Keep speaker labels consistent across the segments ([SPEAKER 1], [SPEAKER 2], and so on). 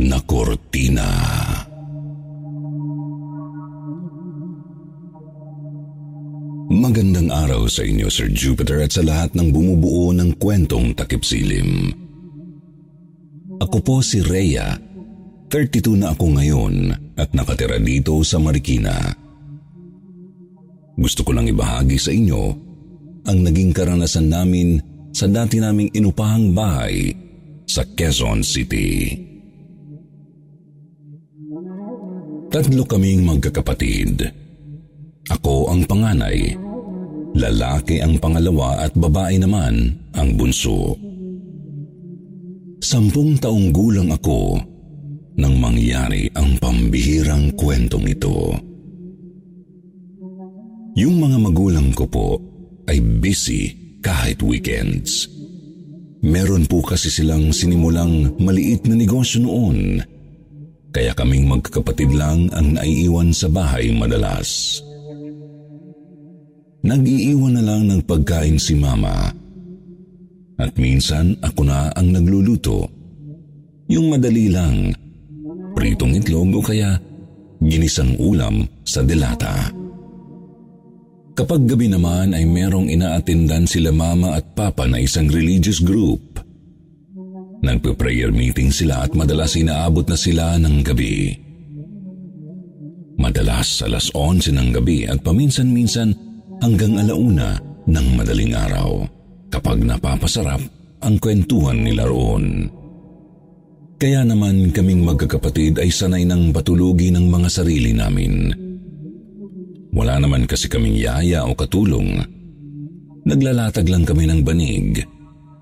[SPEAKER 1] na kortina. Magandang araw sa inyo, Sir Jupiter, at sa lahat ng bumubuo ng kwentong takipsilim. Ako po si Rhea. 32 na ako ngayon at nakatira dito sa Marikina. Gusto ko lang ibahagi sa inyo ang naging karanasan namin sa dati naming inupahang bahay sa Quezon City. Tatlo kaming magkakapatid. Ako ang panganay, lalaki ang pangalawa at babae naman ang bunso. Sampung taong gulang ako nang mangyari ang pambihirang kwentong ito. Yung mga magulang ko po ay busy kahit weekends. Meron po kasi silang sinimulang maliit na negosyo noon. Kaya kaming magkakapatid lang ang naiiwan sa bahay madalas. Nag-iiwan na lang ng pagkain si mama. At minsan ako na ang nagluluto. Yung madali lang, pritong itlog o kaya ginisang ulam sa delata. Kapag gabi naman ay merong inaatindan sila mama at papa na isang religious group. Nagpe-prayer meeting sila at madalas inaabot na sila ng gabi. Madalas alas 11 ng gabi at paminsan-minsan hanggang alauna ng madaling araw kapag napapasarap ang kwentuhan nila roon. Kaya naman kaming magkakapatid ay sanay ng patulugi ng mga sarili namin. Wala naman kasi kaming yaya o katulong. Naglalatag lang kami ng banig.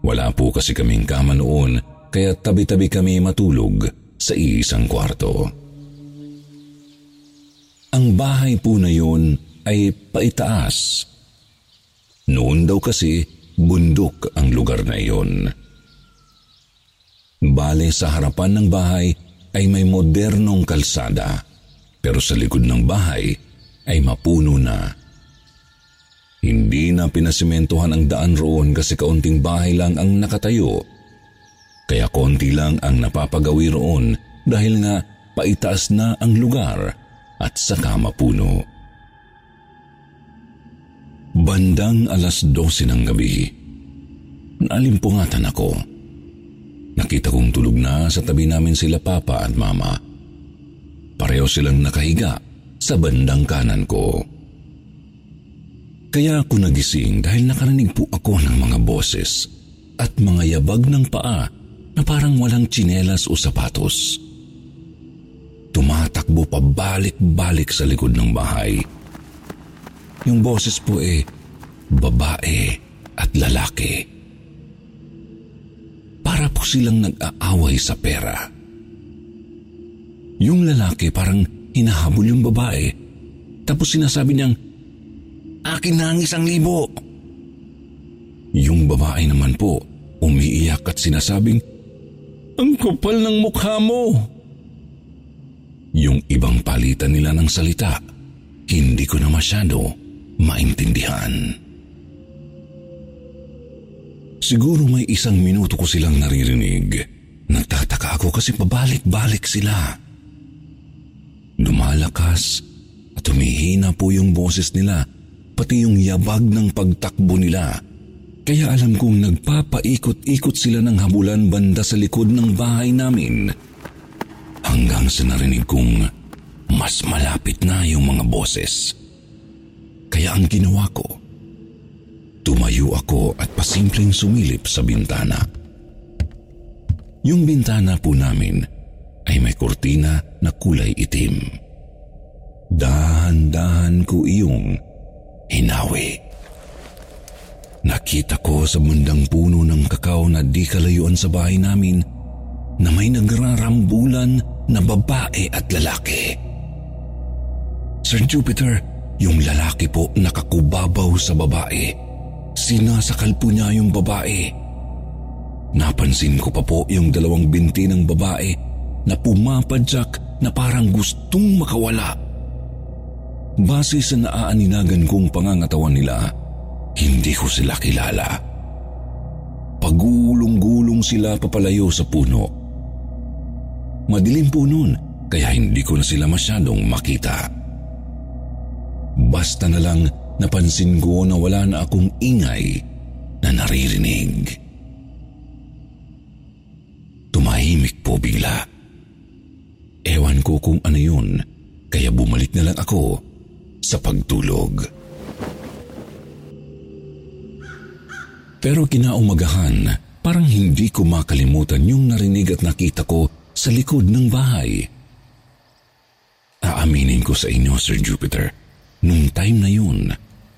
[SPEAKER 1] Wala po kasi kaming kama noon kaya tabi-tabi kami matulog sa iisang kwarto. Ang bahay po na yun ay paitaas. Noon daw kasi bundok ang lugar na iyon. Bale sa harapan ng bahay ay may modernong kalsada pero sa likod ng bahay ay mapuno na. Hindi na pinasimentohan ang daan roon kasi kaunting bahay lang ang nakatayo. Kaya konti lang ang napapagawi roon dahil nga paitaas na ang lugar at saka mapuno. Bandang alas 12 ng gabi, naalimpungatan ako. Nakita kong tulog na sa tabi namin sila papa at mama. Pareho silang nakahiga sa bandang kanan ko. Kaya ako nagising dahil nakarinig po ako ng mga boses at mga yabag ng paa na parang walang tsinelas o sapatos. Tumatakbo pa balik-balik sa likod ng bahay. Yung boses po eh, babae at lalaki. Para po silang nag-aaway sa pera. Yung lalaki parang hinahabol yung babae. Tapos sinasabi niyang, Akin na ang isang libo. Yung babae naman po, umiiyak at sinasabing, Ang kapal ng mukha mo. Yung ibang palitan nila ng salita, hindi ko na masyado maintindihan. Siguro may isang minuto ko silang naririnig. Nagtataka ako kasi pabalik-balik sila. Lumalakas at humihina po yung boses nila, pati yung yabag ng pagtakbo nila. Kaya alam kong nagpapaikot-ikot sila ng habulan banda sa likod ng bahay namin. Hanggang sa narinig kong mas malapit na yung mga boses. Kaya ang ginawa ko, tumayo ako at pasimpleng sumilip sa bintana. Yung bintana po namin ay may kurtina na kulay itim. Dahan-dahan ko iyong hinawi. Nakita ko sa mundang puno ng kakao na di kalayuan sa bahay namin na may nagrarambulan na babae at lalaki. Sir Jupiter, yung lalaki po nakakubabaw sa babae. Sinasakal po niya yung babae. Napansin ko pa po yung dalawang binti ng babae na pumapadyak na parang gustong makawala. Base sa naaaninagan kong pangangatawan nila, hindi ko sila kilala. Pagulong-gulong sila papalayo sa puno. Madilim po noon, kaya hindi ko na sila masyadong makita. Basta na lang napansin ko na wala na akong ingay na naririnig. Tumahimik po bigla. Ewan ko kung ano yun, kaya bumalik na lang ako sa pagtulog. Pero kinaumagahan, parang hindi ko makalimutan yung narinig at nakita ko sa likod ng bahay. Aaminin ko sa inyo, Sir Jupiter, Nung time na yun,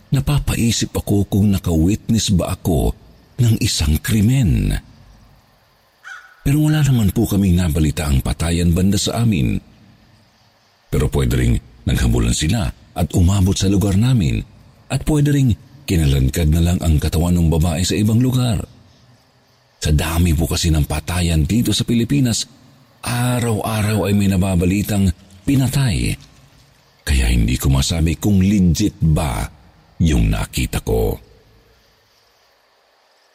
[SPEAKER 1] napapaisip ako kung naka-witness ba ako ng isang krimen. Pero wala naman po kaming nabalita ang patayan banda sa amin. Pero pwede rin naghabulan sila at umabot sa lugar namin at pwede rin kinalankad na lang ang katawan ng babae sa ibang lugar. Sa dami po kasi ng patayan dito sa Pilipinas, araw-araw ay may nababalitang pinatay kaya hindi ko masabi kung legit ba yung nakita ko.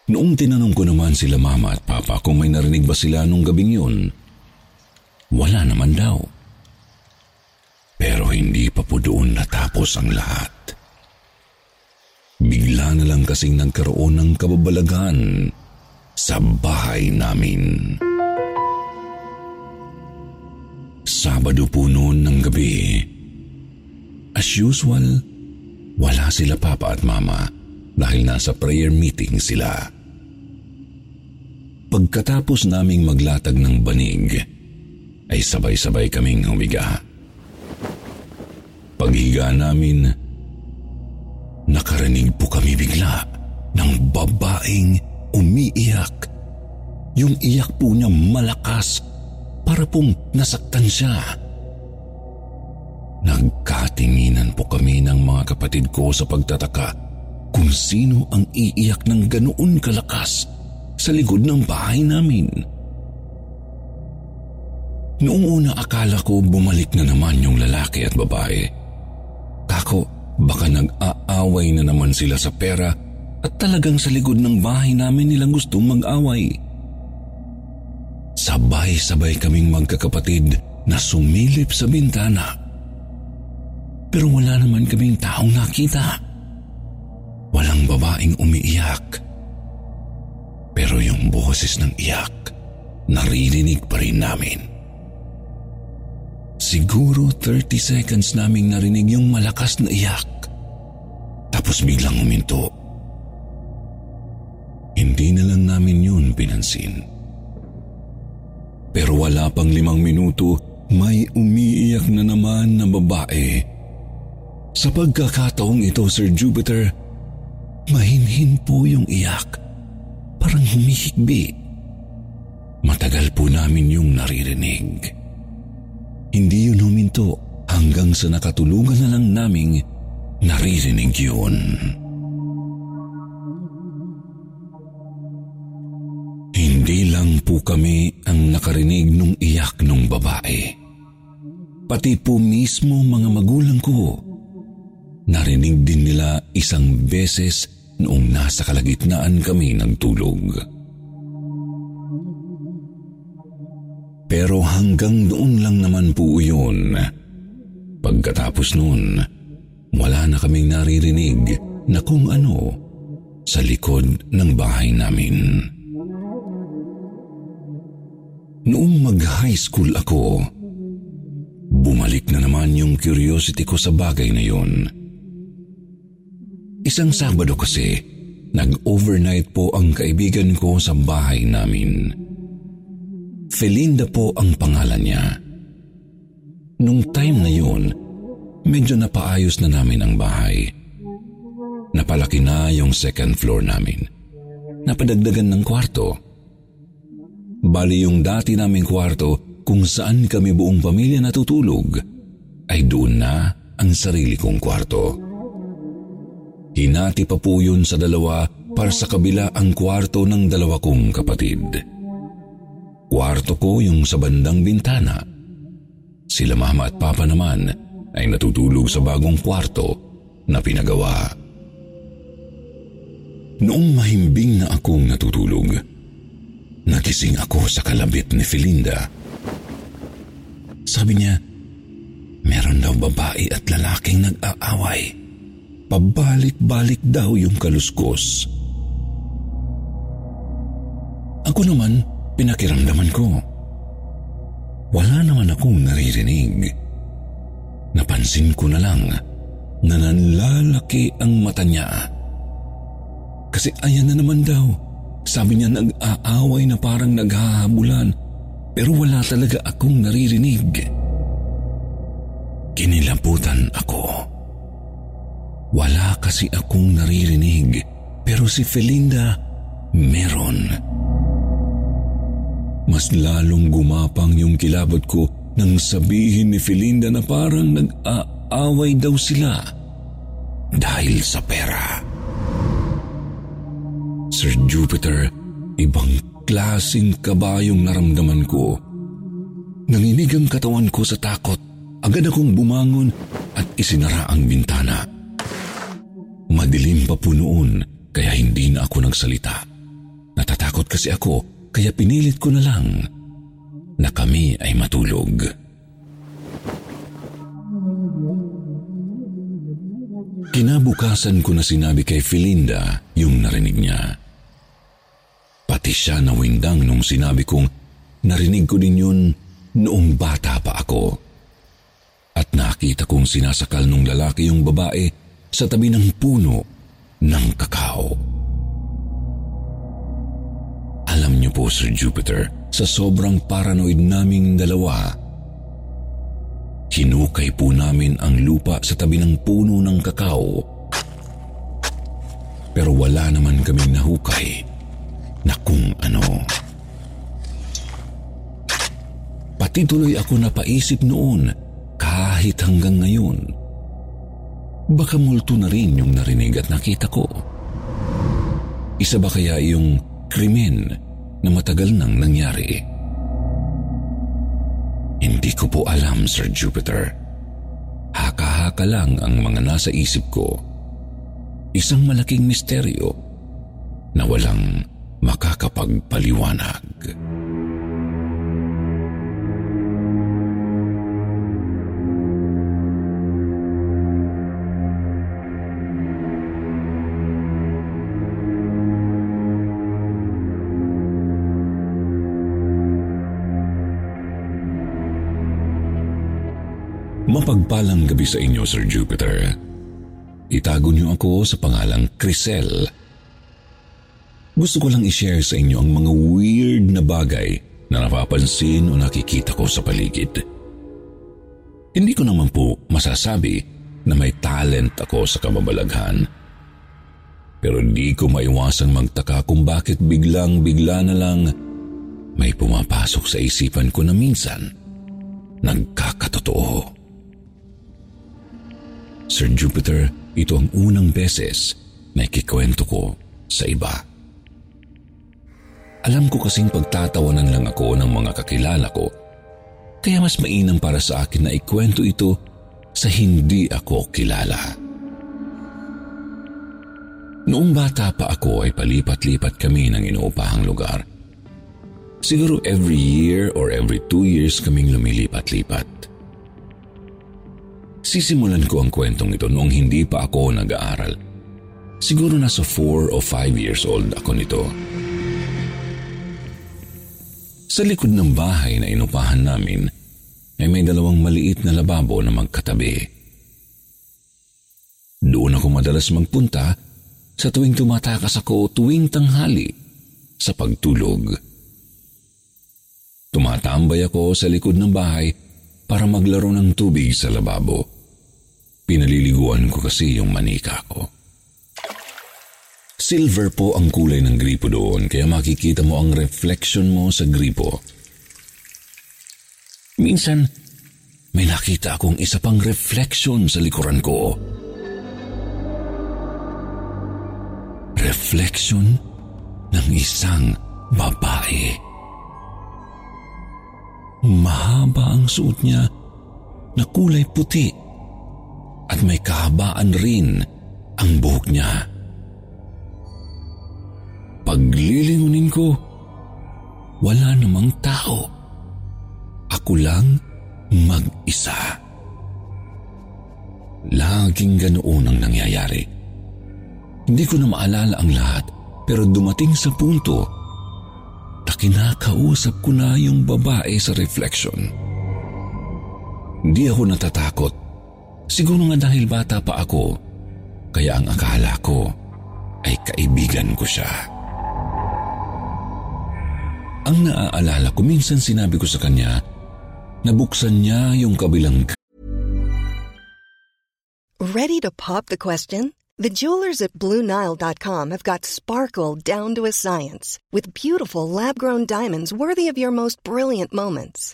[SPEAKER 1] Noong tinanong ko naman sila mama at papa kung may narinig ba sila nung gabing yun, wala naman daw. Pero hindi pa po doon natapos ang lahat. Bigla na lang kasing nagkaroon ng kababalagan sa bahay namin. Sabado po noon ng gabi, As usual, wala sila papa at mama dahil nasa prayer meeting sila. Pagkatapos naming maglatag ng banig, ay sabay-sabay kaming humiga. Paghiga namin, kami bigla ng babaeng umiiyak. Yung iyak po niya malakas para pong nasaktan siya. Nagkatinginan po kami ng mga kapatid ko sa pagtataka kung sino ang iiyak ng ganoon kalakas sa likod ng bahay namin. Noong una akala ko bumalik na naman yung lalaki at babae. Baka nag-aaway na naman sila sa pera at talagang sa likod ng bahay namin nilang gustong mag-away. Sabay-sabay kaming magkakapatid na sumilip sa bintana pero wala naman kaming taong nakita. Walang babaeng umiiyak. Pero yung boses ng iyak, naririnig pa rin namin. Siguro 30 seconds naming narinig yung malakas na iyak. Tapos biglang huminto. Hindi na lang namin yun pinansin. Pero wala pang limang minuto, may umiiyak na naman na babae sa pagkakataong ito, Sir Jupiter, mahinhin po yung iyak. Parang humihigbi. Matagal po namin yung naririnig. Hindi yun huminto hanggang sa nakatulungan na lang naming naririnig yun. Hindi lang po kami ang nakarinig nung iyak nung babae. Pati po mismo mga magulang ko Narinig din nila isang beses noong nasa kalagitnaan kami ng tulog. Pero hanggang doon lang naman po yun. Pagkatapos noon, wala na kaming naririnig na kung ano sa likod ng bahay namin. Noong mag-high school ako, bumalik na naman yung curiosity ko sa bagay na yun. Isang Sabado kasi, nag-overnight po ang kaibigan ko sa bahay namin. Felinda po ang pangalan niya. Nung time na yun, medyo napaayos na namin ang bahay. Napalaki na yung second floor namin. Napadagdagan ng kwarto. Bali yung dati naming kwarto kung saan kami buong pamilya natutulog ay doon na ang sarili kong kwarto. Hinati pa po yun sa dalawa para sa kabila ang kwarto ng dalawa kong kapatid. Kwarto ko yung sa bandang bintana. Sila mama at papa naman ay natutulog sa bagong kwarto na pinagawa. Noong mahimbing na akong natutulog, nagising ako sa kalabit ni Felinda. Sabi niya, meron daw babae at lalaking nag-aaway. Pabalik-balik daw yung kaluskos. Ako naman, pinakiramdaman ko. Wala naman akong naririnig. Napansin ko na lang na nanlalaki ang mata niya. Kasi ayan na naman daw. Sabi niya nag-aaway na parang naghahabulan pero wala talaga akong naririnig. Kinilabutan ako. Wala kasi akong naririnig pero si Felinda meron. Mas lalong gumapang yung kilabot ko nang sabihin ni Felinda na parang nag-aaway daw sila dahil sa pera. Sir Jupiter, ibang klasing kabayong naramdaman ko. Nanginig ang katawan ko sa takot. Agad akong bumangon at isinara ang bintana. Madilim pa po noon kaya hindi na ako nagsalita. Natatakot kasi ako kaya pinilit ko na lang na kami ay matulog. Kinabukasan ko na sinabi kay Felinda yung narinig niya. Pati siya nawindang nung sinabi kong narinig ko din yun noong bata pa ako. At nakita kong sinasakal nung lalaki yung babae sa tabi ng puno ng kakao. Alam niyo po, Sir Jupiter, sa sobrang paranoid naming dalawa, hinukay po namin ang lupa sa tabi ng puno ng kakao. Pero wala naman kaming nahukay na kung ano. Pati tuloy ako napaisip noon kahit hanggang ngayon. Baka multo na rin yung narinig at nakita ko. Isa ba kaya yung krimen na matagal nang nangyari? Hindi ko po alam, Sir Jupiter. Haka-haka lang ang mga nasa isip ko. Isang malaking misteryo na walang makakapagpaliwanag. Mapagpalang gabi sa inyo, Sir Jupiter. Itago niyo ako sa pangalang Crisel. Gusto ko lang i-share sa inyo ang mga weird na bagay na napapansin o nakikita ko sa paligid. Hindi ko naman po masasabi na may talent ako sa kababalaghan. Pero hindi ko maiwasang magtaka kung bakit biglang-bigla na lang may pumapasok sa isipan ko na minsan nagkakatotoo. Sir Jupiter, ito ang unang beses na ikikwento ko sa iba. Alam ko kasing pagtatawanan lang ako ng mga kakilala ko, kaya mas mainam para sa akin na ikwento ito sa hindi ako kilala. Noong bata pa ako ay palipat-lipat kami ng inuupahang lugar. Siguro every year or every two years kaming lumilipat-lipat. Sisimulan ko ang kwentong ito noong hindi pa ako nag-aaral. Siguro nasa four o five years old ako nito. Sa likod ng bahay na inupahan namin ay may dalawang maliit na lababo na magkatabi. Doon ako madalas magpunta sa tuwing tumatakas ako tuwing tanghali sa pagtulog. Tumatambay ako sa likod ng bahay para maglaro ng tubig sa lababo. Pinaliliguan ko kasi yung manika ko. Silver po ang kulay ng gripo doon kaya makikita mo ang reflection mo sa gripo. Minsan, may nakita akong isa pang reflection sa likuran ko. Reflection ng isang babae. Mahaba ang suot niya na kulay puti at may kahabaan rin ang buhok niya. Paglilingunin ko, wala namang tao. Ako lang mag-isa. Laging ganoon ang nangyayari. Hindi ko na maalala ang lahat pero dumating sa punto na kinakausap ko na yung babae sa reflection. Hindi ako natatakot. Siguro nga dahil bata pa ako, kaya ang akala ko ay kaibigan ko siya. Ang naaalala ko, minsan sinabi ko sa kanya Nabuksan niya yung kabilang
[SPEAKER 2] Ready to pop the question? The jewelers at BlueNile.com have got sparkle down to a science with beautiful lab-grown diamonds worthy of your most brilliant moments.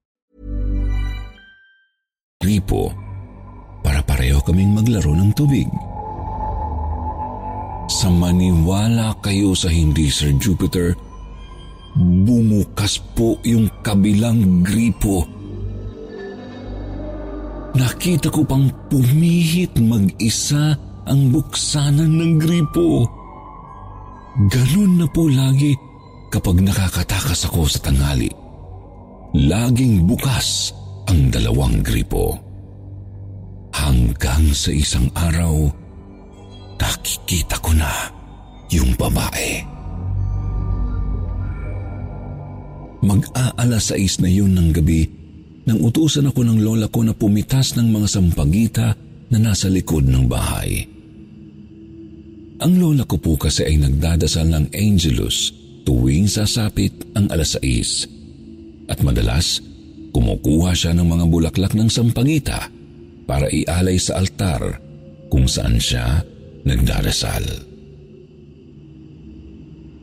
[SPEAKER 1] Gripo para pareho kaming maglaro ng tubig. Sa maniwala kayo sa hindi, Sir Jupiter, bumukas po yung kabilang gripo. Nakita ko pang pumihit mag-isa ang buksanan ng gripo. Ganun na po lagi kapag nakakatakas ako sa tanghali. Laging bukas ang dalawang gripo. Hanggang sa isang araw, nakikita ko na yung babae. Mag-aala sais na yun ng gabi nang utusan ako ng lola ko na pumitas ng mga sampagita na nasa likod ng bahay. Ang lola ko po kasi ay nagdadasal ng Angelus tuwing sasapit ang alas 6 at madalas kumukuha siya ng mga bulaklak ng sampagita para ialay sa altar kung saan siya nagdarasal.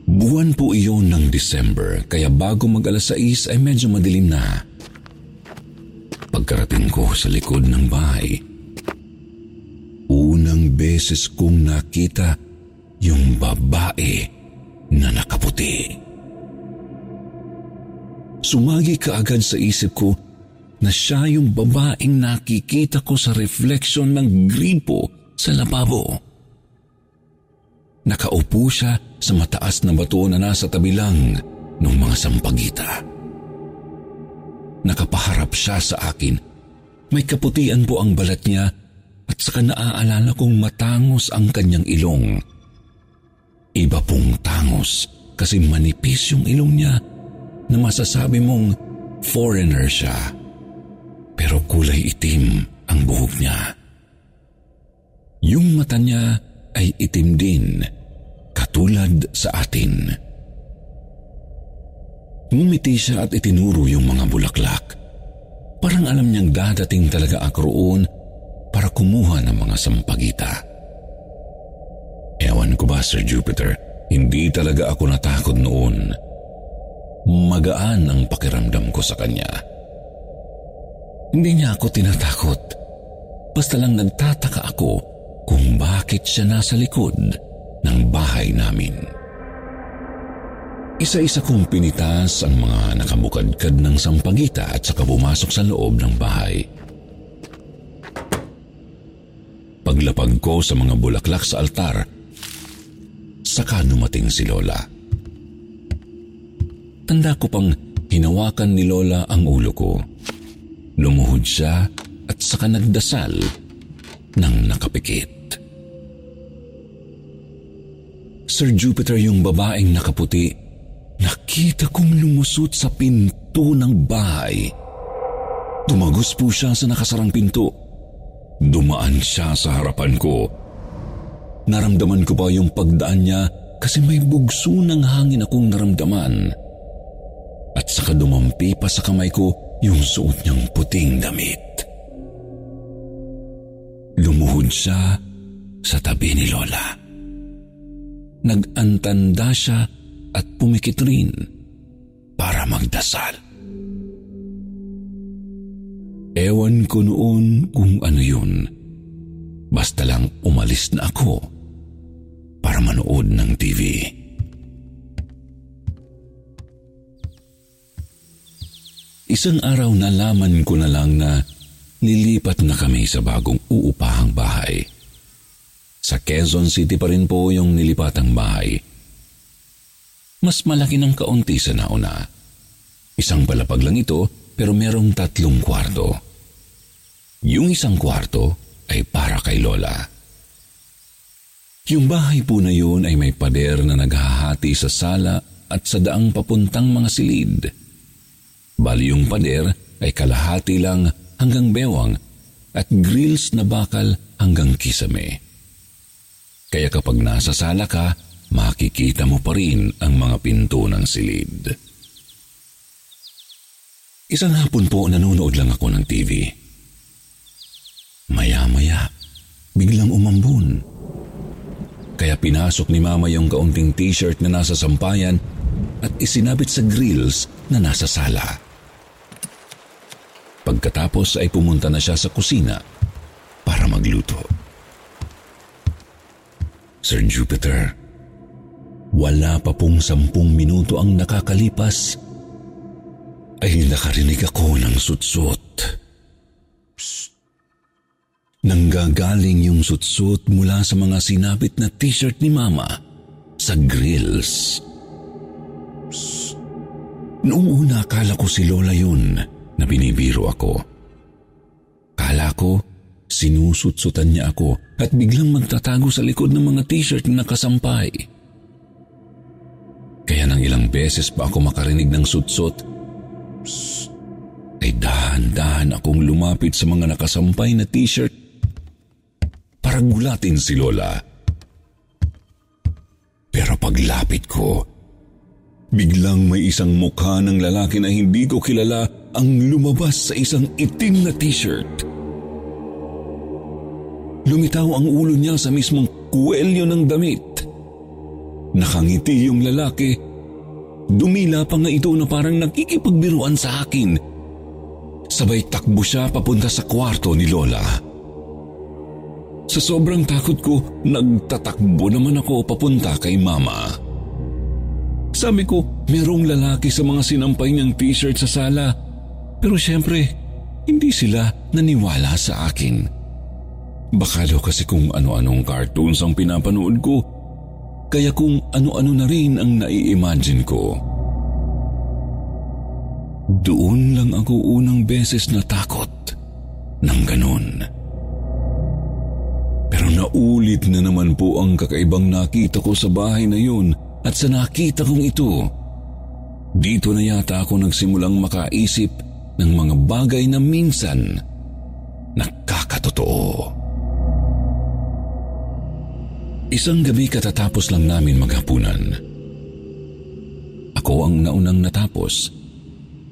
[SPEAKER 1] Buwan po iyon ng December kaya bago mag alas 6 ay medyo madilim na. Pagkarating ko sa likod ng bahay, unang beses kong nakita yung babae na nakaputi. Sumagi kaagad sa isip ko na siya yung babaeng nakikita ko sa refleksyon ng gripo sa lababo. Nakaupo siya sa mataas na bato na nasa tabi lang ng mga sampagita. Nakapaharap siya sa akin. May kaputian po ang balat niya at saka naaalala kong matangos ang kanyang ilong. Iba pong tangos kasi manipis yung ilong niya na masasabi mong foreigner siya. Pero kulay itim ang buhok niya. Yung mata niya ay itim din, katulad sa atin. Ngumiti siya at itinuro yung mga bulaklak. Parang alam niyang dadating talaga ako roon para kumuha ng mga sampagita. Ewan ko ba, Sir Jupiter, hindi talaga ako natakot noon. Magaan ang pakiramdam ko sa kanya. Hindi niya ako tinatakot. Basta lang nagtataka ako kung bakit siya nasa likod ng bahay namin. Isa-isa kong pinitas ang mga nakabukadkad ng sampagita at saka pumasok sa loob ng bahay. Paglapag ko sa mga bulaklak sa altar, saka numating si Lola. Tanda ko pang hinawakan ni Lola ang ulo ko. Lumuhod siya at saka nagdasal ng nakapikit. Sir Jupiter yung babaeng nakaputi, nakita kong lumusot sa pinto ng bahay. Tumagos po siya sa nakasarang pinto. Dumaan siya sa harapan ko. Naramdaman ko pa yung pagdaan niya kasi may bugso ng hangin akong naramdaman. At saka dumampi pa sa kamay ko yung suot niyang puting damit. Lumuhod siya sa tabi ni Lola. Nag-antanda siya at pumikit rin para magdasal. Ewan ko noon kung ano yun. Basta lang umalis na ako para manood ng TV. Isang araw nalaman ko na lang na nilipat na kami sa bagong uupahang bahay. Sa Quezon City pa rin po yung nilipatang bahay. Mas malaki ng kaunti sa nauna. Isang palapag lang ito pero merong tatlong kwarto. Yung isang kwarto ay para kay Lola. Yung bahay po na yun ay may pader na naghahati sa sala at sa daang papuntang mga silid. Bali yung pader ay kalahati lang hanggang bewang at grills na bakal hanggang kisame. Kaya kapag nasa sala ka, makikita mo pa rin ang mga pinto ng silid. Isang hapon po nanonood lang ako ng TV. Maya-maya, biglang umambun. Kaya pinasok ni mama yung kaunting t-shirt na nasa sampayan at isinabit sa grills na nasa sala. Pagkatapos ay pumunta na siya sa kusina para magluto. Sir Jupiter, wala pa pong sampung minuto ang nakakalipas ay nakarinig ako ng sutsut. Psst. Nanggagaling yung sutsut mula sa mga sinabit na t-shirt ni Mama sa grills. Psst. Noong una akala ko si Lola yun na binibiro ako. Kala ko, sinusutsutan niya ako at biglang magtatago sa likod ng mga t-shirt na nakasampay. Kaya nang ilang beses pa ako makarinig ng sutsot, psst, ay dahan-dahan akong lumapit sa mga nakasampay na t-shirt para gulatin si Lola. Pero paglapit ko, biglang may isang mukha ng lalaki na hindi ko kilala ang lumabas sa isang itim na t-shirt. Lumitaw ang ulo niya sa mismong kuwelyo ng damit. Nakangiti yung lalaki. Dumila pa nga ito na parang nakikipagbiruan sa akin. Sabay takbo siya papunta sa kwarto ni Lola. Sa sobrang takot ko, nagtatakbo naman ako papunta kay Mama. Sabi ko, merong lalaki sa mga sinampay niyang t-shirt sa sala pero siyempre, hindi sila naniwala sa akin. Baka daw kasi kung ano-anong cartoons ang pinapanood ko, kaya kung ano-ano na rin ang nai-imagine ko. Doon lang ako unang beses natakot ng ganun. Pero naulit na naman po ang kakaibang nakita ko sa bahay na yun at sa nakita kong ito. Dito na yata ako nagsimulang makaisip ng mga bagay na minsan nakakatotoo. Isang gabi katatapos lang namin maghapunan. Ako ang naunang natapos.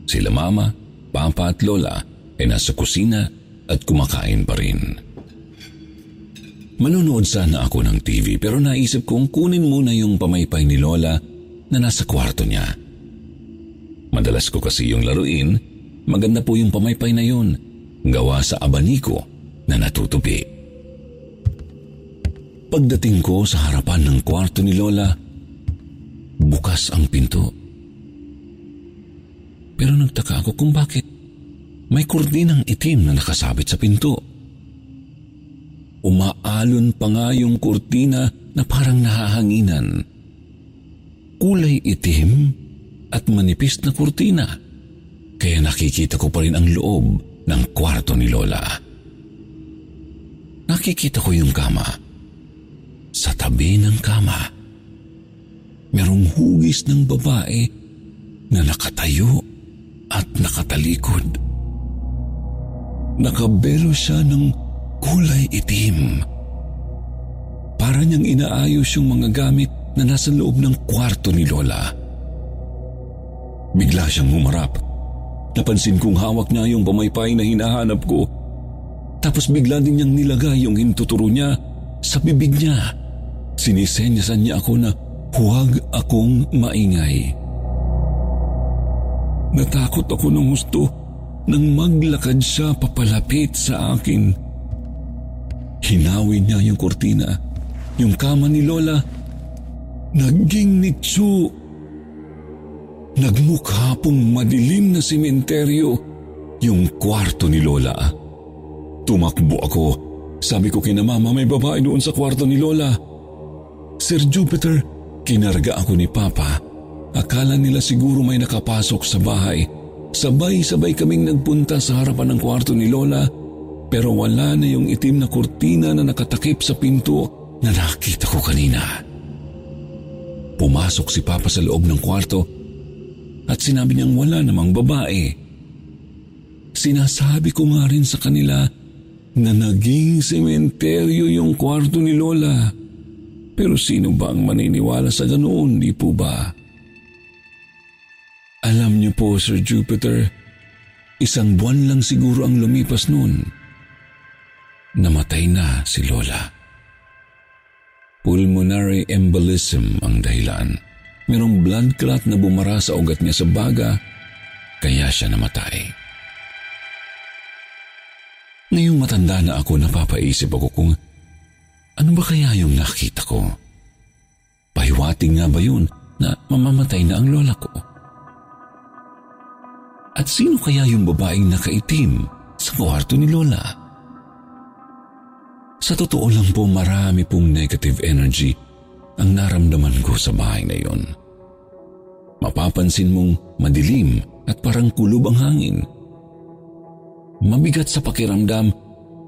[SPEAKER 1] Sila mama, papa at lola ay nasa kusina at kumakain pa rin. Manunood sana ako ng TV pero naisip kong kunin muna yung pamaypay ni Lola na nasa kwarto niya. Madalas ko kasi yung laruin Maganda po yung pamaypay na yun, gawa sa abaniko na natutupi. Pagdating ko sa harapan ng kwarto ni Lola, bukas ang pinto. Pero nagtaka ako kung bakit may kurdinang itim na nakasabit sa pinto. Umaalon pa nga yung kurtina na parang nahahanginan. Kulay itim at manipis na kurtina. Kaya nakikita ko pa rin ang loob ng kwarto ni Lola. Nakikita ko yung kama. Sa tabi ng kama, merong hugis ng babae na nakatayo at nakatalikod. Nakabelo siya ng kulay itim. Para niyang inaayos yung mga gamit na nasa loob ng kwarto ni Lola. Bigla siyang humarap. Napansin kong hawak niya yung pamaypay na hinahanap ko. Tapos bigla din niyang nilagay yung hintuturo niya sa bibig niya. Sinisenyasan niya ako na huwag akong maingay. Natakot ako ng gusto nang maglakad siya papalapit sa akin. Hinawin niya yung kurtina, yung kama ni Lola Naging nitsu. Nagmukha pong madilim na simenteryo yung kwarto ni Lola. Tumakbo ako. Sabi ko kina mama may babae doon sa kwarto ni Lola. Sir Jupiter, kinarga ako ni Papa. Akala nila siguro may nakapasok sa bahay. Sabay-sabay kaming nagpunta sa harapan ng kwarto ni Lola pero wala na yung itim na kurtina na nakatakip sa pinto na nakita ko kanina. Pumasok si Papa sa loob ng kwarto at sinabi niyang wala namang babae. Sinasabi ko nga rin sa kanila na naging sementeryo yung kwarto ni Lola. Pero sino ba ang maniniwala sa ganoon, di po ba? Alam niyo po, Sir Jupiter, isang buwan lang siguro ang lumipas noon. Namatay na si Lola. Pulmonary embolism ang dahilan. Merong blood clot na bumara sa ugat niya sa baga, kaya siya namatay. Ngayong matanda na ako, napapaisip ako kung ano ba kaya yung nakita ko? Pahiwating nga ba yun na mamamatay na ang lola ko? At sino kaya yung babaeng nakaitim sa kwarto ni Lola? Sa totoo lang po marami pong negative energy ang naramdaman ko sa bahay na iyon. Mapapansin mong madilim at parang kulob ang hangin. Mabigat sa pakiramdam,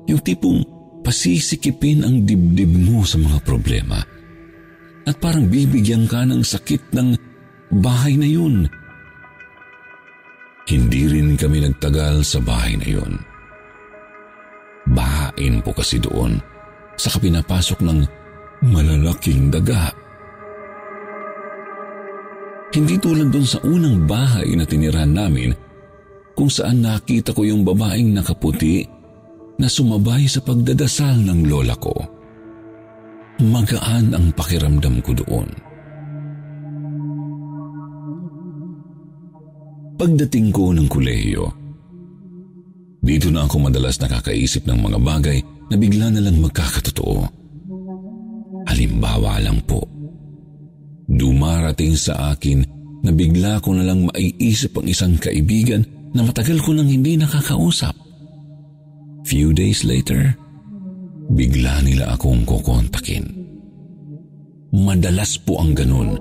[SPEAKER 1] yung tipong pasisikipin ang dibdib mo sa mga problema. At parang bibigyan ka ng sakit ng bahay na yun. Hindi rin kami nagtagal sa bahay na yun. Bahain po kasi doon sa kapinapasok ng malalaking daga. Hindi tulad doon sa unang bahay na tinirahan namin kung saan nakita ko yung babaeng nakaputi na sumabay sa pagdadasal ng lola ko. Magaan ang pakiramdam ko doon. Pagdating ko ng kulehiyo, dito na ako madalas nakakaisip ng mga bagay na bigla na lang magkakatotoo. Halimbawa lang po, dumarating sa akin na bigla ko na lang maiisip ang isang kaibigan na matagal ko nang hindi nakakausap. Few days later, bigla nila akong kukontakin. Madalas po ang ganun.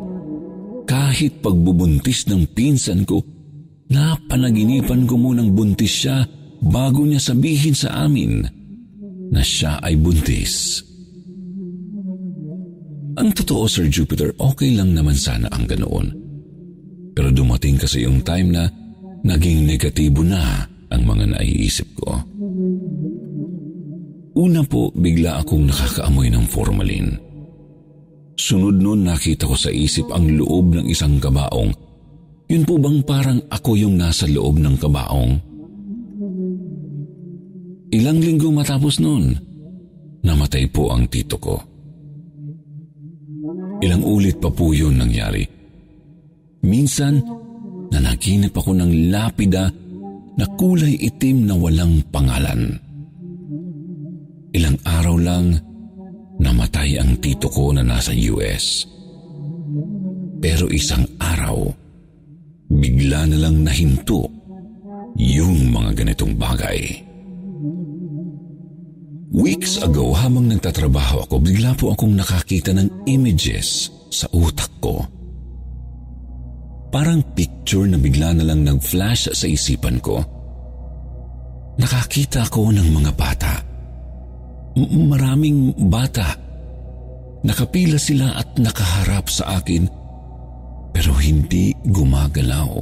[SPEAKER 1] Kahit pagbubuntis ng pinsan ko, napanaginipan ko munang buntis siya bago niya sabihin sa amin na siya ay buntis. Ang totoo, Sir Jupiter, okay lang naman sana ang ganoon. Pero dumating kasi yung time na naging negatibo na ang mga naiisip ko. Una po, bigla akong nakakaamoy ng formalin. Sunod noon nakita ko sa isip ang loob ng isang kabaong. Yun po bang parang ako yung nasa loob ng kabaong? Ilang linggo matapos noon, namatay po ang tito ko. Ilang ulit pa po yun nangyari. Minsan, nanaginip ako ng lapida na kulay itim na walang pangalan. Ilang araw lang, namatay ang tito ko na nasa US. Pero isang araw, bigla na lang nahinto yung mga ganitong bagay. Weeks ago habang nagtatrabaho ako, bigla po akong nakakita ng images sa utak ko. Parang picture na bigla na lang nag-flash sa isipan ko. Nakakita ko ng mga bata. M- maraming bata. Nakapila sila at nakaharap sa akin pero hindi gumagalaw.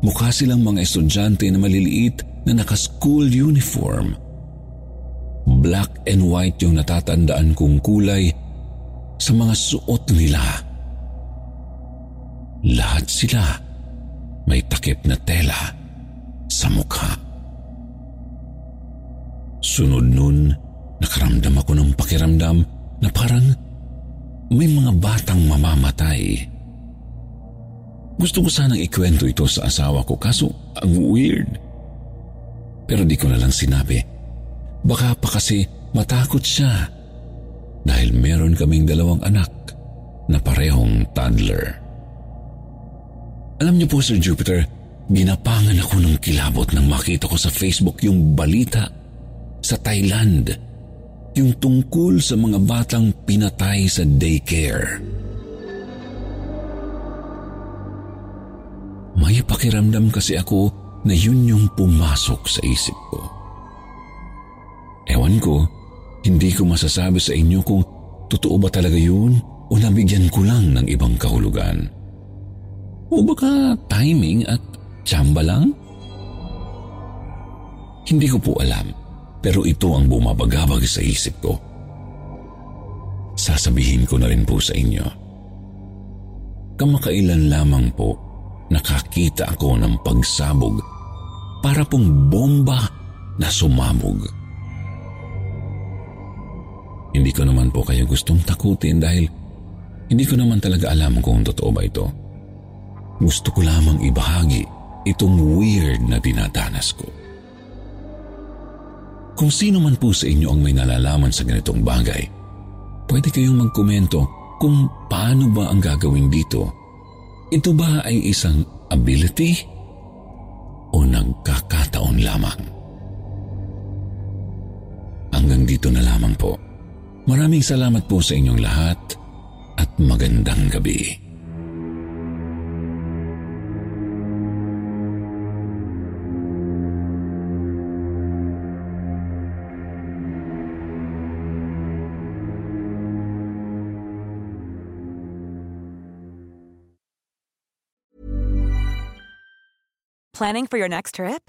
[SPEAKER 1] Mukha silang mga estudyante na maliliit na naka-school uniform. Black and white yung natatandaan kong kulay sa mga suot nila. Lahat sila may takip na tela sa mukha. Sunod nun, nakaramdam ako ng pakiramdam na parang may mga batang mamamatay. Gusto ko sanang ikwento ito sa asawa ko kaso ang weird. Pero di ko na lang sinabi. Baka pa kasi matakot siya dahil meron kaming dalawang anak na parehong toddler. Alam niyo po Sir Jupiter, ginapangan ako ng kilabot nang makita ko sa Facebook yung balita sa Thailand yung tungkol sa mga batang pinatay sa daycare. May pakiramdam kasi ako na yun yung pumasok sa isip ko. Ewan ko, hindi ko masasabi sa inyo kung totoo ba talaga yun o nabigyan ko lang ng ibang kahulugan. O baka timing at tsamba lang? Hindi ko po alam pero ito ang bumabagabag sa isip ko. Sasabihin ko na rin po sa inyo. Kamakailan lamang po nakakita ako ng pagsabog para pong bomba na sumabog. Hindi ko naman po kayo gustong takutin dahil hindi ko naman talaga alam kung totoo ba ito. Gusto ko lamang ibahagi itong weird na dinadanas ko. Kung sino man po sa inyo ang may nalalaman sa ganitong bagay, pwede kayong magkomento kung paano ba ang gagawin dito. Ito ba ay isang ability o nagkakataon lamang? Hanggang dito na lamang po. Maraming salamat po sa inyong lahat at magandang gabi.
[SPEAKER 3] Planning for your next trip?